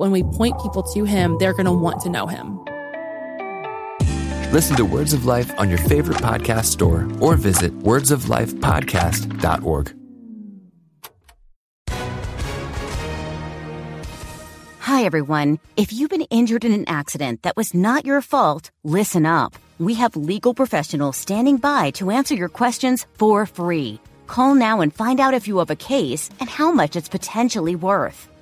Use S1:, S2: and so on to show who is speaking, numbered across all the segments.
S1: When we point people to him, they're going to want to know him.
S2: Listen to Words of Life on your favorite podcast store or visit wordsoflifepodcast.org.
S3: Hi, everyone. If you've been injured in an accident that was not your fault, listen up. We have legal professionals standing by to answer your questions for free. Call now and find out if you have a case and how much it's potentially worth.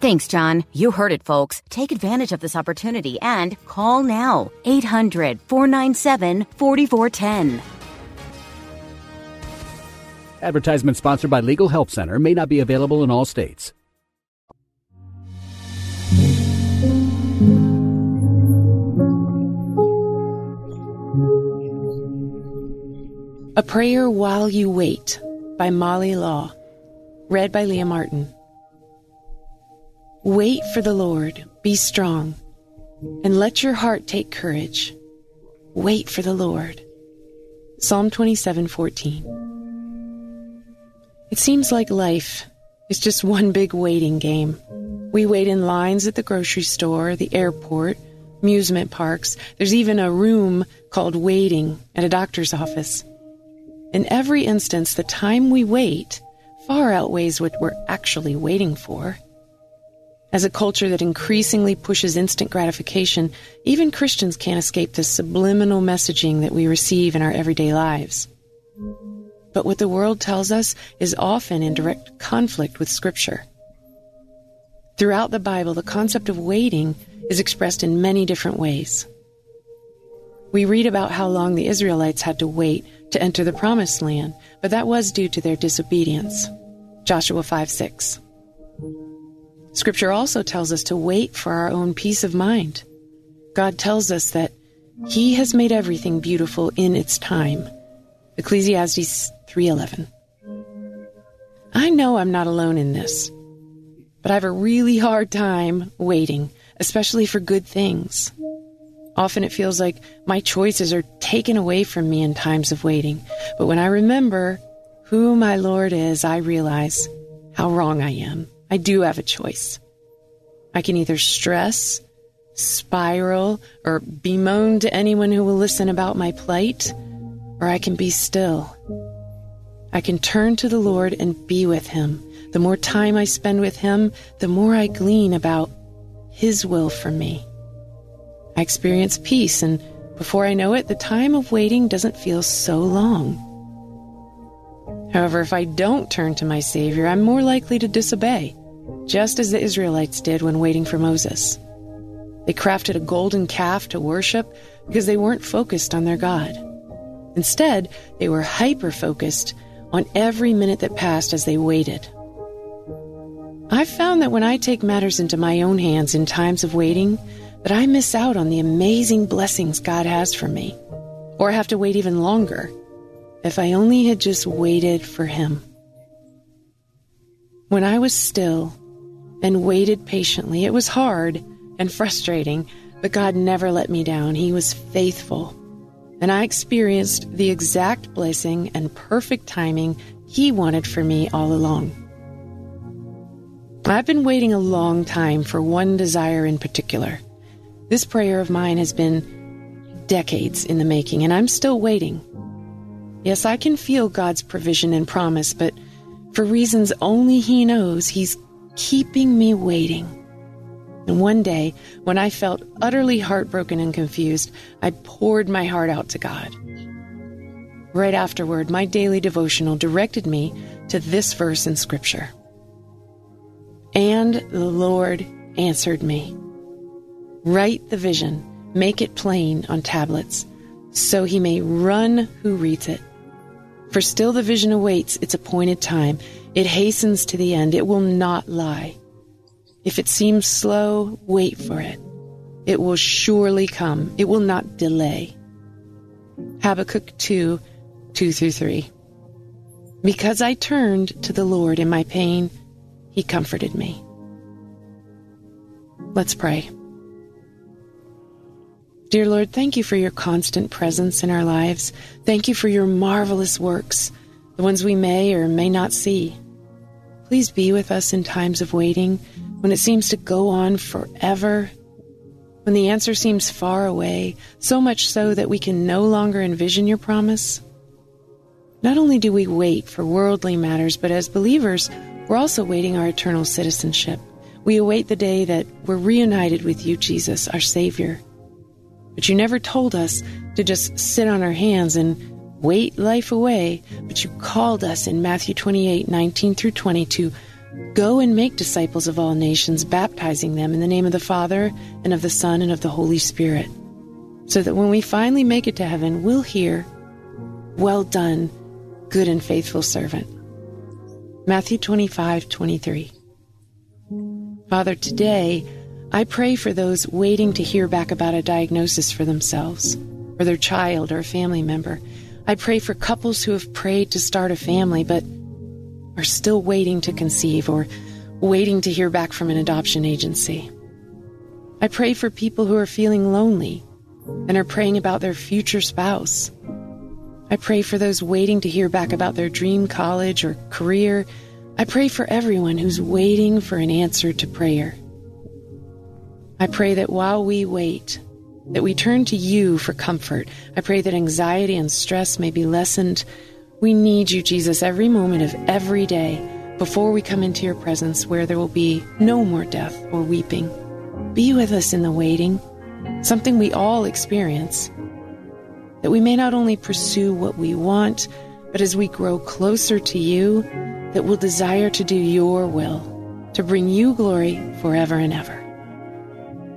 S3: Thanks, John. You heard it, folks. Take advantage of this opportunity and call now. 800 497 4410.
S4: Advertisement sponsored by Legal Help Center may not be available in all states.
S5: A Prayer While You Wait by Molly Law. Read by Leah Martin. Wait for the Lord, be strong, and let your heart take courage. Wait for the Lord. Psalm 27:14. It seems like life is just one big waiting game. We wait in lines at the grocery store, the airport, amusement parks. There's even a room called waiting at a doctor's office. In every instance, the time we wait far outweighs what we're actually waiting for. As a culture that increasingly pushes instant gratification, even Christians can't escape the subliminal messaging that we receive in our everyday lives. But what the world tells us is often in direct conflict with Scripture. Throughout the Bible, the concept of waiting is expressed in many different ways. We read about how long the Israelites had to wait to enter the promised land, but that was due to their disobedience. Joshua 5 6. Scripture also tells us to wait for our own peace of mind. God tells us that He has made everything beautiful in its time. Ecclesiastes 3:11. I know I'm not alone in this, but I have a really hard time waiting, especially for good things. Often it feels like my choices are taken away from me in times of waiting. But when I remember who my Lord is, I realize how wrong I am. I do have a choice. I can either stress, spiral, or bemoan to anyone who will listen about my plight, or I can be still. I can turn to the Lord and be with Him. The more time I spend with Him, the more I glean about His will for me. I experience peace, and before I know it, the time of waiting doesn't feel so long. However, if I don't turn to my Savior, I'm more likely to disobey, just as the Israelites did when waiting for Moses. They crafted a golden calf to worship because they weren't focused on their God. Instead, they were hyper focused on every minute that passed as they waited. I've found that when I take matters into my own hands in times of waiting, that I miss out on the amazing blessings God has for me, or have to wait even longer. If I only had just waited for Him. When I was still and waited patiently, it was hard and frustrating, but God never let me down. He was faithful. And I experienced the exact blessing and perfect timing He wanted for me all along. I've been waiting a long time for one desire in particular. This prayer of mine has been decades in the making, and I'm still waiting. Yes, I can feel God's provision and promise, but for reasons only He knows, He's keeping me waiting. And one day, when I felt utterly heartbroken and confused, I poured my heart out to God. Right afterward, my daily devotional directed me to this verse in Scripture. And the Lord answered me. Write the vision, make it plain on tablets, so he may run who reads it. For still the vision awaits its appointed time. It hastens to the end. It will not lie. If it seems slow, wait for it. It will surely come. It will not delay. Habakkuk 2 2 through 3. Because I turned to the Lord in my pain, he comforted me. Let's pray. Dear Lord, thank you for your constant presence in our lives. Thank you for your marvelous works, the ones we may or may not see. Please be with us in times of waiting, when it seems to go on forever, when the answer seems far away, so much so that we can no longer envision your promise. Not only do we wait for worldly matters, but as believers, we're also waiting our eternal citizenship. We await the day that we're reunited with you, Jesus, our Savior. But you never told us to just sit on our hands and wait life away, but you called us in Matthew 28 19 through 20 to go and make disciples of all nations, baptizing them in the name of the Father, and of the Son, and of the Holy Spirit. So that when we finally make it to heaven, we'll hear, Well done, good and faithful servant. Matthew 25 23. Father, today I pray for those waiting to hear back about a diagnosis for themselves, or their child, or a family member. I pray for couples who have prayed to start a family but are still waiting to conceive or waiting to hear back from an adoption agency. I pray for people who are feeling lonely and are praying about their future spouse. I pray for those waiting to hear back about their dream college or career. I pray for everyone who's waiting for an answer to prayer. I pray that while we wait, that we turn to you for comfort. I pray that anxiety and stress may be lessened. We need you, Jesus, every moment of every day before we come into your presence where there will be no more death or weeping. Be with us in the waiting, something we all experience that we may not only pursue what we want, but as we grow closer to you, that we'll desire to do your will, to bring you glory forever and ever.